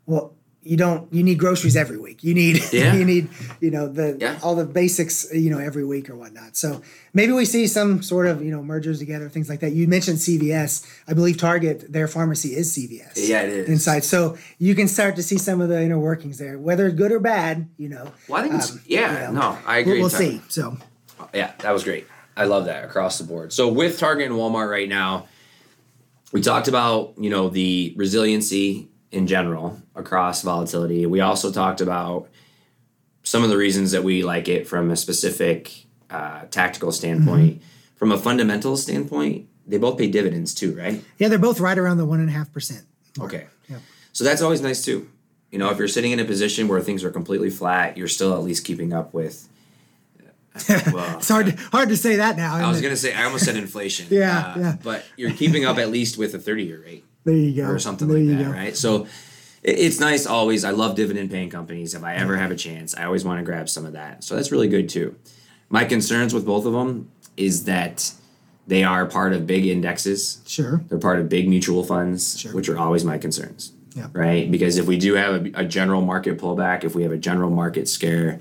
Well, you don't. You need groceries every week. You need. Yeah. you need. You know the Yeah. all the basics. You know every week or whatnot. So maybe we see some sort of you know mergers together, things like that. You mentioned CVS. I believe Target, their pharmacy is CVS. Yeah, it is. inside. So you can start to see some of the inner workings there, whether good or bad. You know. Well, I think it's, Um, yeah, you know, no, I agree. We'll, we'll see. So Yeah, that was great. I love that across the board. So with Target and Walmart right now, we talked about you know the resiliency in general across volatility. We also talked about some of the reasons that we like it from a specific uh, tactical standpoint. From a fundamental standpoint, they both pay dividends too, right? yeah, they're both right around the one and a half percent. Okay. Yeah. So that's always nice too. You know, if you're sitting in a position where things are completely flat, you're still at least keeping up with. Well, It's hard to, hard to say that now. I was gonna say I almost said inflation. Yeah, uh, yeah. But you're keeping up at least with a 30 year rate There you go. or something there like you that, go. right? So it's nice always. I love dividend paying companies. If I ever have a chance, I always want to grab some of that. So that's really good too. My concerns with both of them is that they are part of big indexes. Sure. They're part of big mutual funds, Sure. which are always my concerns. Yeah. Right? Because if we do have a, a general market pullback, if we have a general market scare,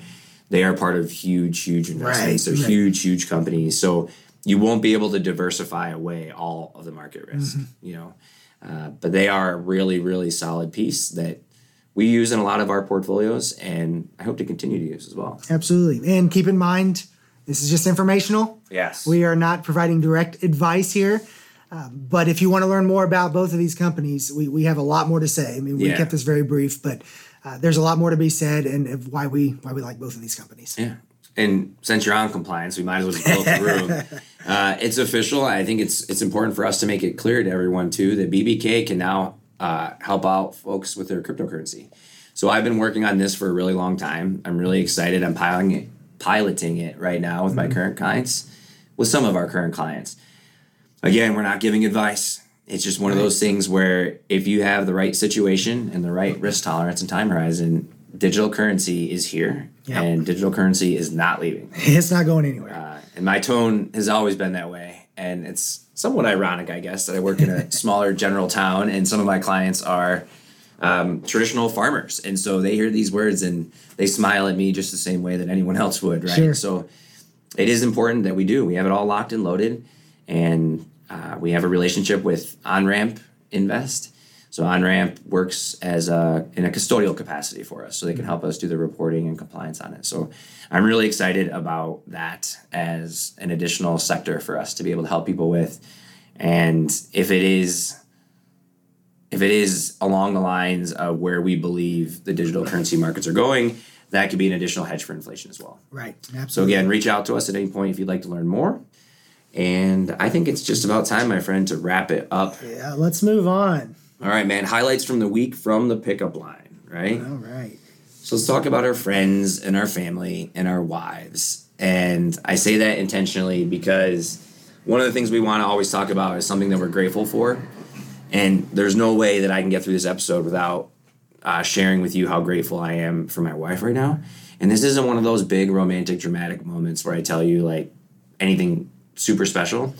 they are part of huge, huge investments. Right, They're right. huge, huge companies. So you won't be able to diversify away all of the market risk, Mm-hmm. you know. Uh, but they are a really, really solid piece that we use in a lot of our portfolios and I hope to continue to use as well. Absolutely. And keep in mind, this is just informational. Yes. We are not providing direct advice here. Um, but if you want to learn more about both of these companies, we, we have a lot more to say. I mean, we Yeah. kept this very brief, but uh, there's a lot more to be said and of why we why we like both of these companies. Yeah. And since you're on compliance, we might as well just blow the room. Uh, it's official. I think it's it's important for us to make it clear to everyone too that BBK can now uh, help out folks with their cryptocurrency. So I've been working on this for a really long time. I'm really excited. I'm piloting it, piloting it right now with my current clients, with some of our current clients. Again, we're not giving advice. it's just one of those things where if you have the right situation and the right risk tolerance and time horizon, digital currency is here Yep. and digital currency is not leaving. It's not going anywhere. Uh, and my tone has always been that way. And it's somewhat ironic, I guess, that I work in a smaller general town and some of my clients are um, traditional farmers. And so they hear these words and they smile at me just the same way that anyone else would, right? Sure. So it is important that we do. We have it all locked and loaded. And uh, we have a relationship with OnRamp Invest. So OnRamp works as a in a custodial capacity for us, so they can help us do the reporting and compliance on it. So I'm really excited about that as an additional sector for us to be able to help people with. And if it is if it is along the lines of where we believe the digital currency markets are going, that could be an additional hedge for inflation as well. right. Absolutely. So again, reach out to us at any point if you'd like to learn more. And I think it's just about time, my friend, to wrap it up. yeah. Let's move on. All right, man. Highlights from the week from the pickup line, right? All right. So let's talk about our friends and our family and our wives. And I say that intentionally because one of the things we want to always talk about is something that we're grateful for. And there's no way that I can get through this episode without uh, sharing with you how grateful I am for my wife right now. And this isn't one of those big romantic, dramatic moments where I tell you like anything super special,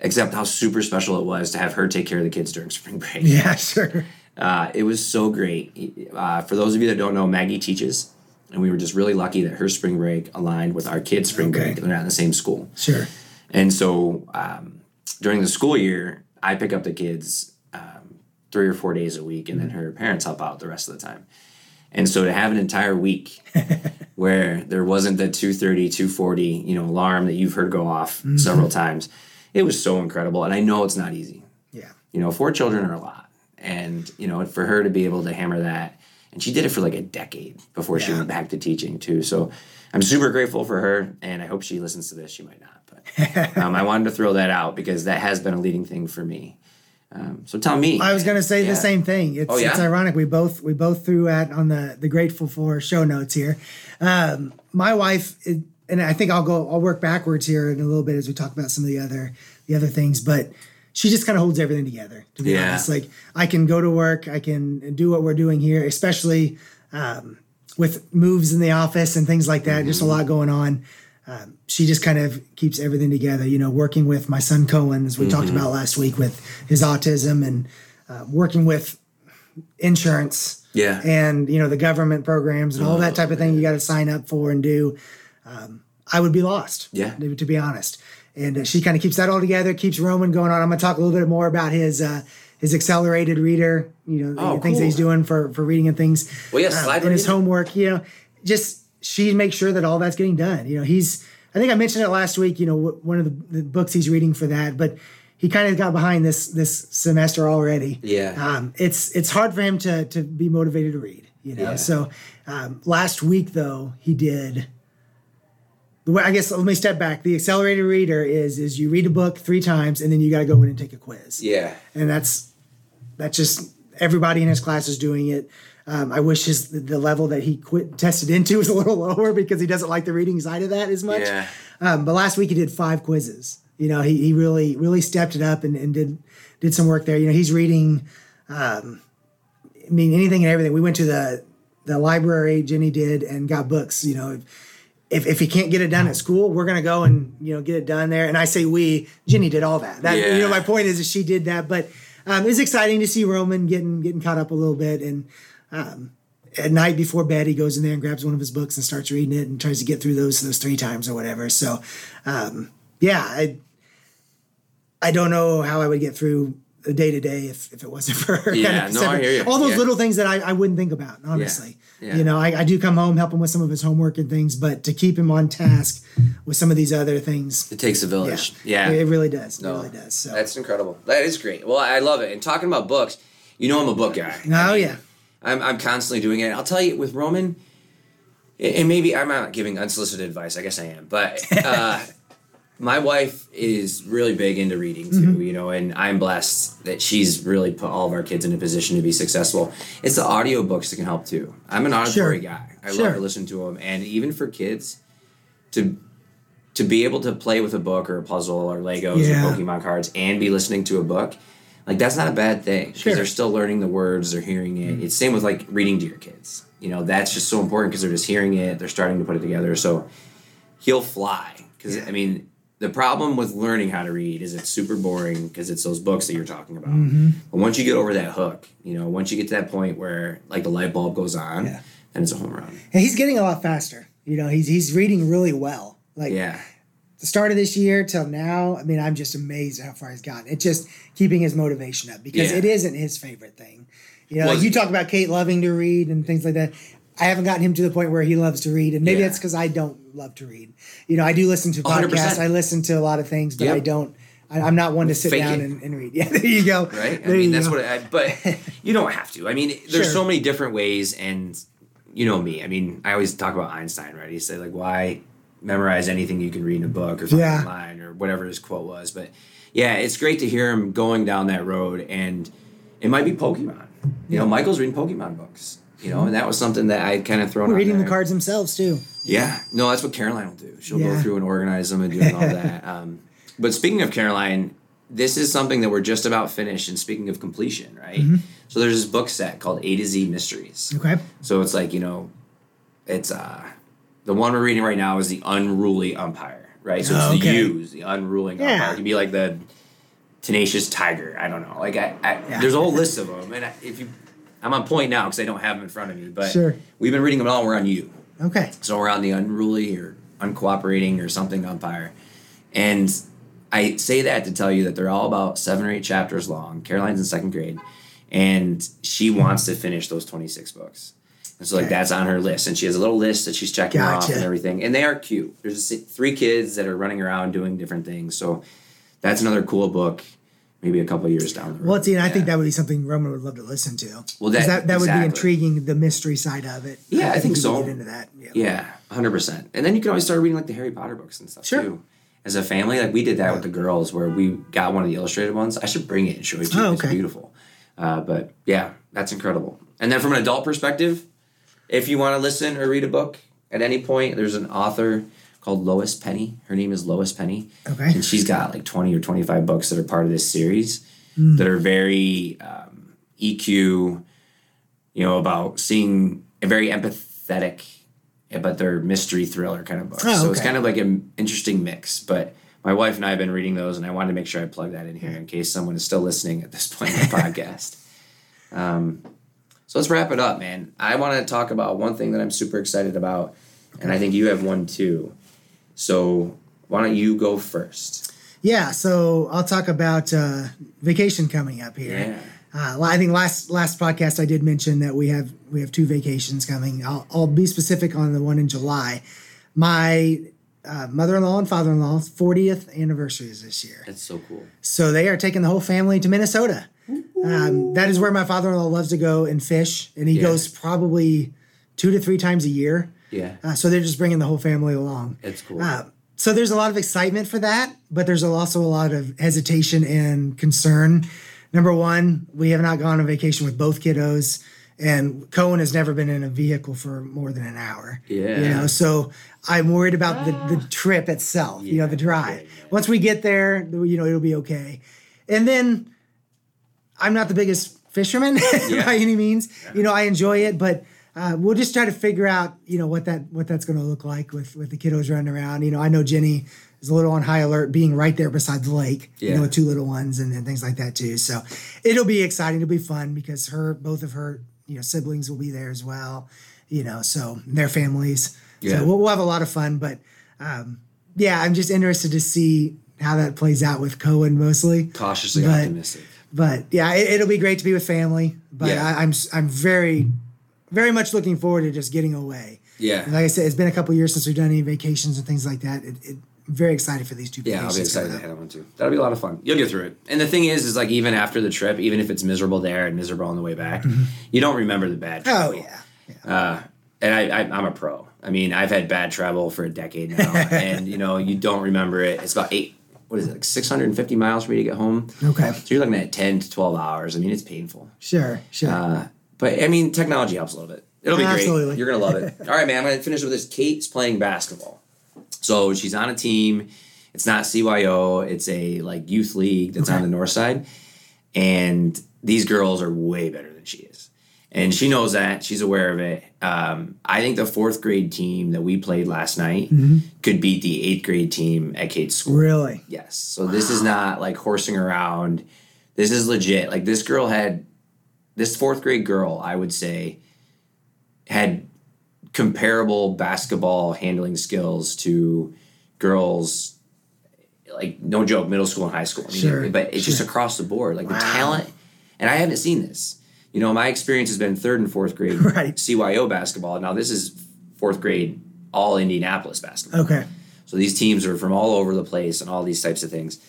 except how super special it was to have her take care of the kids during spring break. Yeah, sure. Uh, it was so great. Uh, for those of you that don't know, Maggie teaches, and we were just really lucky that her spring break aligned with our kids' spring Okay. break. They're not in the same school. Sure. And so um, during the school year, I pick up the kids um, three or four days a week, and then her parents help out the rest of the time. And so to have an entire week where there wasn't the 230, 240, you know, alarm that you've heard go off several times, it was so incredible. And I know it's not easy. Yeah. You know, four children are a lot. And, you know, for her to be able to hammer that, and she did it for like a decade before she went back to teaching too. So I'm super grateful for her, and I hope she listens to this. She might not, but um, I wanted to throw that out because that has been a leading thing for me. Um, so tell me. I was going to say Yeah. the same thing. It's Oh, yeah? it's ironic. We both we both threw at on the the grateful for show notes here. Um, my wife, and I think I'll go. I'll work backwards here in a little bit as we talk about some of the other the other things, but. She just kind of holds everything together, to be Yeah. honest. Like I can go to work, I can do what we're doing here, especially um, with moves in the office and things like that. Just a lot going on. Um, she just kind of keeps everything together. You know, working with my son Cohen, as we talked about last week, with his autism, and uh, working with insurance yeah. and you know the government programs and all that type of thing you got to sign up for and do. Um, I would be lost. Yeah. to, be honest. And uh, she kind of keeps that all together, keeps Roman going on. I'm going to talk a little bit more about his uh, his accelerated reader. You know, Oh, the things that he's doing for for reading and things. Well, yeah, slide and his homework. You know, just she makes sure that all that's getting done. You know, he's. I think I mentioned it last week. You know, wh- one of the, the books he's reading for that, but he kind of got behind this this semester already. Yeah. Um, it's it's hard for him to to be motivated to read. You know, Yeah. so um, last week though he did. I guess let me step back. The accelerated reader is is you read a book three times and then you got to go in and take a quiz Yeah. and that's that's just everybody in his class is doing it. Um, I wish his the level that he quit tested into was a little lower because he doesn't like the reading side of that as much. Yeah. Um, but last week he did five quizzes. You know, he, he really really stepped it up and, and did did some work there. You know, he's reading. Um, I mean, anything and everything. We went to the the library. Jenny did and got books. You know. If, if he can't get it done at school, we're gonna go and you know get it done there. And I say we, Jenny did all that. That you know, my point is that she did that. But um, it's exciting to see Roman getting getting caught up a little bit. And um, at night before bed, he goes in there and grabs one of his books and starts reading it and tries to get through those those three times or whatever. So, um, yeah, I I don't know how I would get through a day to day if if it wasn't for her. Yeah, kind no, I hear you. All those Yeah. little things that I, I wouldn't think about honestly. Yeah. You know, I, I do come home help him with some of his homework and things, but to keep him on task with some of these other things, It takes a village. yeah, Yeah. it really does. It No, really does. So, That's incredible. That is great. Well, I love it. And talking about books, you know I'm a book guy. oh yeah, I'm, I'm constantly doing it. I'll tell you, with Roman, and maybe I'm not giving unsolicited advice. I guess I am, but uh, my wife is really big into reading too. Mm-hmm. You know, and I'm blessed that she's really put all of our kids in a position to be successful. It's the audiobooks that can help too. I'm an auditory Sure. guy. I Sure. love to listen to them, and even for kids to to be able to play with a book or a puzzle or Legos Yeah. or Pokemon cards and be listening to a book. like that's not a bad thing because Sure. they're still learning the words, they're hearing it. It's same with like reading to your kids. You know, that's just so important because they're just hearing it, they're starting to put it together. So he'll fly because I mean the problem with learning how to read is it's super boring because it's those books that you're talking about. Mm-hmm. But once you get over that hook, you know, once you get to that point where like the light bulb goes on, Yeah. then it's a home run. And he's getting a lot faster. You know, he's he's reading really well. Like Yeah. the start of this year till now, I mean, I'm just amazed at how far he's gotten. It's just keeping his motivation up because Yeah. it isn't his favorite thing. You know, Well, like you talk about Kate loving to read and things like that. I haven't gotten him to the point where he loves to read, and maybe Yeah. it's because I don't love to read. You know, I do listen to 100%. podcasts, I listen to a lot of things, but Yep. I don't. I, I'm not one to sit Fake down and, and read. Yeah, there you go. right? I mean, that's go. what. I, but you don't have to. I mean, there's Sure. so many different ways, and you know me. I mean, I always talk about Einstein, right? He said like, why memorize anything you can read in a book or find Yeah. online or whatever his quote was. But yeah, it's great to hear him going down that road, and it might be Pokemon. You know, Michael's reading Pokemon books. You know, and that was something that I kind of thrown. Reading the cards themselves too. Yeah, no, that's what Caroline will do. She'll Yeah. go through and organize them and doing all that. Um, but speaking of Caroline, this is something that we're just about finished. And speaking of completion, right? Mm-hmm. So there's this book set called A to Z Mysteries. Okay. So it's like you know, it's uh, the one we're reading right now is the Unruly Umpire, right? So it's Oh, the okay. U's, the unruling Yeah. umpire. It could be like the tenacious tiger. I don't know. Like I, I Yeah. there's a whole list of them, and I, if you, I'm on point now because I don't have them in front of me. But Sure. we've been reading them all. We're on you. Okay. So we're on the unruly or uncooperating or something umpire. And I say that to tell you that they're all about seven or eight chapters long. Caroline's in second grade. And she hmm. wants to finish those 26 books. And so, like, Okay. that's on her list. And she has a little list that she's checking off and everything. And they are cute. There's three kids that are running around doing different things. So that's another cool book, maybe a couple years down the road. Well, see, and I think that would be something Roman would love to listen to. Well, that- that, that would be intriguing, the mystery side of it. Yeah, I think we could so. Get into that. Yeah. Yeah, hundred percent. And then you can always start reading like the Harry Potter books and stuff Sure. too. As a family, like we did that with the girls, where we got one of the illustrated ones. I should bring it and show it to you. Oh, It's beautiful. Uh, but yeah, that's incredible. And then from an adult perspective, if you want to listen or read a book at any point, there's an author called Lois Penny. Her name is Lois Penny. Okay. And she's got like 20 or 25 books that are part of this series Hmm. that are very um, EQ, you know, about seeing a very empathetic, eh, but they're mystery thriller kind of books. Oh, So it's kind of like an interesting mix. But my wife and I have been reading those, and I wanted to make sure I plug that in here in case someone is still listening at this point in the podcast. Um, so let's wrap it up, man. I want to talk about one thing that I'm super excited about, and I think you have one too. So why don't you go first? Yeah, so I'll talk about uh, vacation coming up here. Yeah. Uh, I think last last podcast I did mention that we have we have two vacations coming. I'll, I'll be specific on the one in July. My uh, mother-in-law and father-in-law's 40th anniversary is this year, That's so cool. so they are taking the whole family to Minnesota. Um, that is where my father-in-law loves to go and fish, and he Yeah. goes probably two to three times a year. Yeah, Uh, so they're just bringing the whole family along. it's cool. Uh, so there's a lot of excitement for that, but there's also a lot of hesitation and concern. Number one, we have not gone on vacation with both kiddos, and Cohen has never been in a vehicle for more than an hour. Yeah. you know, so I'm worried about the, the trip itself. you know, the drive. Once we get there, you know, it'll be okay. And then I'm not the biggest fisherman Yeah. by any means. You know, I enjoy it, but uh, we'll just try to figure out, you know, what that what that's going to look like with with the kiddos running around. You know, I know Jenny is a little on high alert, being right there beside the lake. You know, with two little ones and, and things like that too. So it'll be exciting. It'll be fun because her both of her you know siblings will be there as well. You know, so their families. Yeah. So we'll, we'll have a lot of fun, but. Um, yeah, I'm just interested to see how that plays out with Cohen mostly. Cautiously but- optimistic. But yeah, it, it'll be great to be with family. But Yeah. I, I'm I'm very, very much looking forward to just getting away. Yeah. And like I said, it's been a couple years since we've done any vacations and things like that. It, it, I'm very excited for these two. Yeah, I'll be excited to head on too. That'll be a lot of fun. You'll get through it. And the thing is, is like even after the trip, even if it's miserable there and miserable on the way back, you don't remember the bad. Mm-hmm. Oh travel. yeah. Uh, and I, I, I'm a pro. I mean, I've had bad travel for a decade now, and you know, you don't remember it. It's about eight. What is it? Like 650 miles for me to get home. Okay. So you're looking at 10 to 12 hours. I mean, it's painful. Sure. Sure. Uh, but I mean, technology helps a little bit. It'll be Absolutely. great. You're gonna love it. All right, man. I'm gonna finish with this. Kate's playing basketball, so she's on a team. It's not CYO. It's a like youth league that's on the north side. And these girls are way better than she is. And she knows that. She's aware of it. Um, I think the fourth grade team that we played last night could beat the eighth grade team at Kate's school. Really? Yes. So this is not like horsing around. This is legit. Like this girl had this fourth grade girl, I would say, had comparable basketball handling skills to girls like no joke, middle school and high school. I mean, Sure, but it's just across the board. Like the talent and I haven't seen this. You know, my experience has been third and fourth grade Right. CYO basketball. Now this is fourth grade all Indianapolis basketball. Okay. So these teams are from all over the place and all these types of things.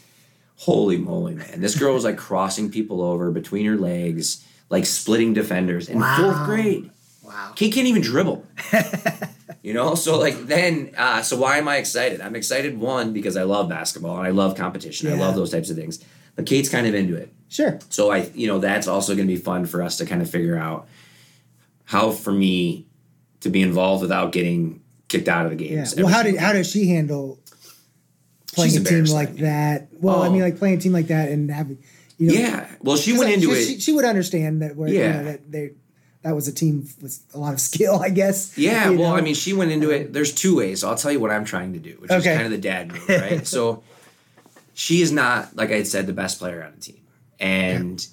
Holy moly, man. This girl was like crossing people over between her legs, like splitting defenders in Wow. fourth grade. Wow. Kate can't even dribble. you know, so like then, uh, so why am I excited? I'm excited one because I love basketball and I love competition. I love those types of things. But Kate's kind of into it. Sure. So I, you know, that's also going to be fun for us to kind of figure out how for me to be involved without getting kicked out of the Yeah. games. Well, how did how does she handle playing She's a team like that? Well, I mean, like playing a team like that and having, you know, Yeah. Well, she went I- into she, it. She, she would understand that. Where, you Yeah. know, that they that was a team with a lot of skill, I guess. yeah. you Well, know? I mean, she went into it. There's two ways. I'll tell you what I'm trying to do, which Okay. is kind of the dad move, right? so she is not, like I had said, the best player on the team, and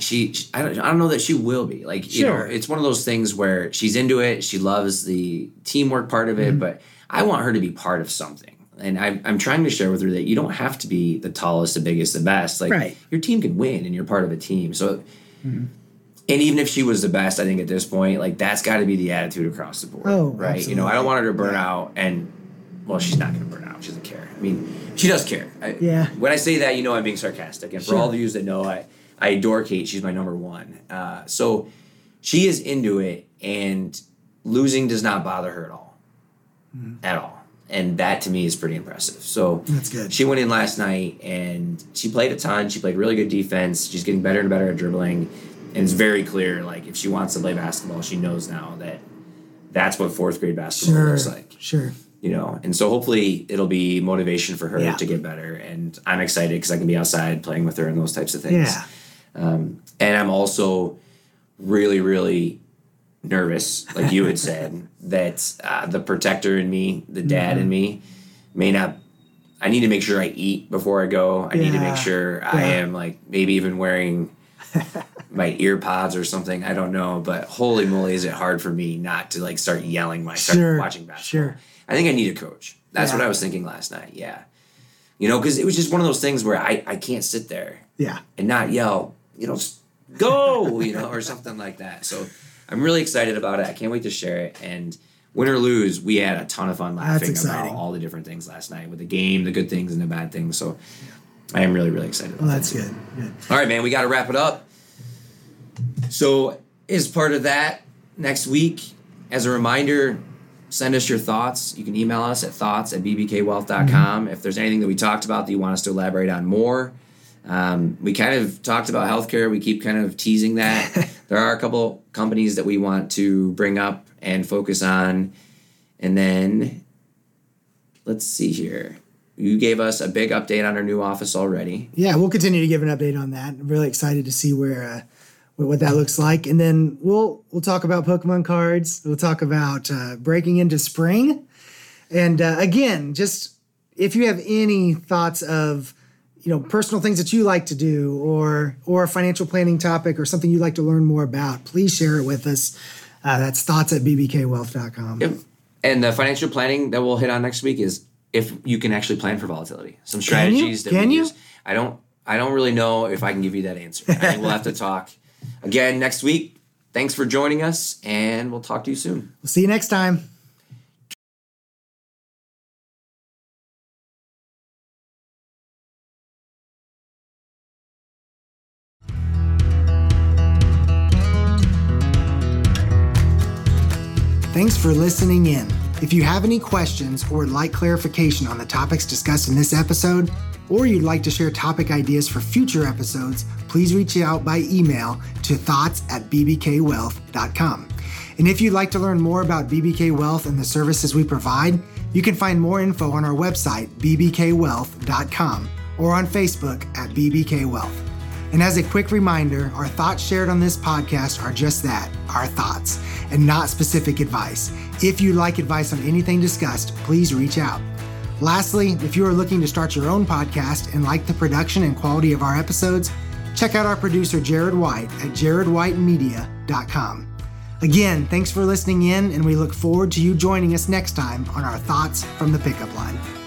she, she- I don't, I don't know that she will be. Like, you know, Sure. it's one of those things where she's into it. She loves the teamwork part of Mm-hmm. it, but I want her to be part of something. And I, I'm trying to share with her that you don't have to be the tallest, the biggest, the best. Like Right. your team can win, and you're part of a team. So and even if she was the best, I think at this point, like that's got to be the attitude across the board, Oh, right? You know, I don't want her to burn out, and well, she's not going to burn out. She doesn't care. I mean, she does care. I, Yeah. When I say that, you know, I'm being sarcastic, and for Sure. all of you that know, I I adore Kate. She's my number one. Uh, so she is into it, and losing does not bother her at all, Mm-hmm. at all. And that to me is pretty impressive. So That's good. She went in last night and she played a ton. She played really good defense. She's getting better and better at dribbling. And it's very clear, like, if she wants to play basketball, she knows now that that's what fourth grade basketball sure, looks like, sure. you know? And so hopefully it'll be motivation for her Yeah. to get better. And I'm excited because I can be outside playing with her and those types of things. Yeah. Um, and I'm also really, really nervous, like you had said, that uh, the protector in me, the dad Mm-hmm. in me, may not. I need to make sure I eat before I go. I need to make sure I am like maybe even wearing my ear pods or something. I don't know, but holy moly, is it hard for me not to like start yelling when I start Sure, watching basketball. sure. I think I need a coach. That's Yeah. what I was thinking last night. Yeah, you know, because it was just one of those things where I I can't sit there Yeah. and not yell, you know, go, you know, or something like that. So I'm really excited about it. I can't wait to share it. And win or lose, we had a ton of fun laughing about all the different things last night with the game, the good things and the bad things. So I am really, really excited. Well, that's that. good. Good. All right, man, we got to wrap it up. So, as part of that, next week, as a reminder, send us your thoughts. You can email us at thoughts at bbkwealth.com. Mm-hmm. If there's anything that we talked about that you want us to elaborate on more, um, we kind of talked about healthcare. We keep kind of teasing that. there are a couple companies that we want to bring up and focus on. And then, let's see here. You gave us a big update on our new office already. Yeah, we'll continue to give an update on that. I'm really excited to see where uh, what that looks like, and then we'll we'll talk about Pokemon cards. We'll talk about uh, breaking into spring, and uh, again, just if you have any thoughts of you know personal things that you like to do, or or a financial planning topic, or something you'd like to learn more about, please share it with us. Uh, that's thoughts at bbkwealth.com. Yep. And the financial planning that we'll hit on next week is if you can actually plan for volatility. Some strategies that Can we you? use. I don't I don't really know if I can give you that answer. I think we'll have to talk again next week. Thanks for joining us and we'll talk to you soon. We'll see you next time. Thanks for listening in. If you have any questions or would like clarification on the topics discussed in this episode, or you'd like to share topic ideas for future episodes, please reach out by email to thoughts at bbkwealth.com. And if you'd like to learn more about BBK Wealth and the services we provide, you can find more info on our website, bbkwealth.com, or on Facebook at BBK Wealth. And as a quick reminder, our thoughts shared on this podcast are just that our thoughts and not specific advice. If you'd like advice on anything discussed, please reach out. Lastly, if you are looking to start your own podcast and like the production and quality of our episodes, check out our producer Jared White at jaredwhitemedia.com. Again, thanks for listening in, and we look forward to you joining us next time on our Thoughts from the Pickup Line.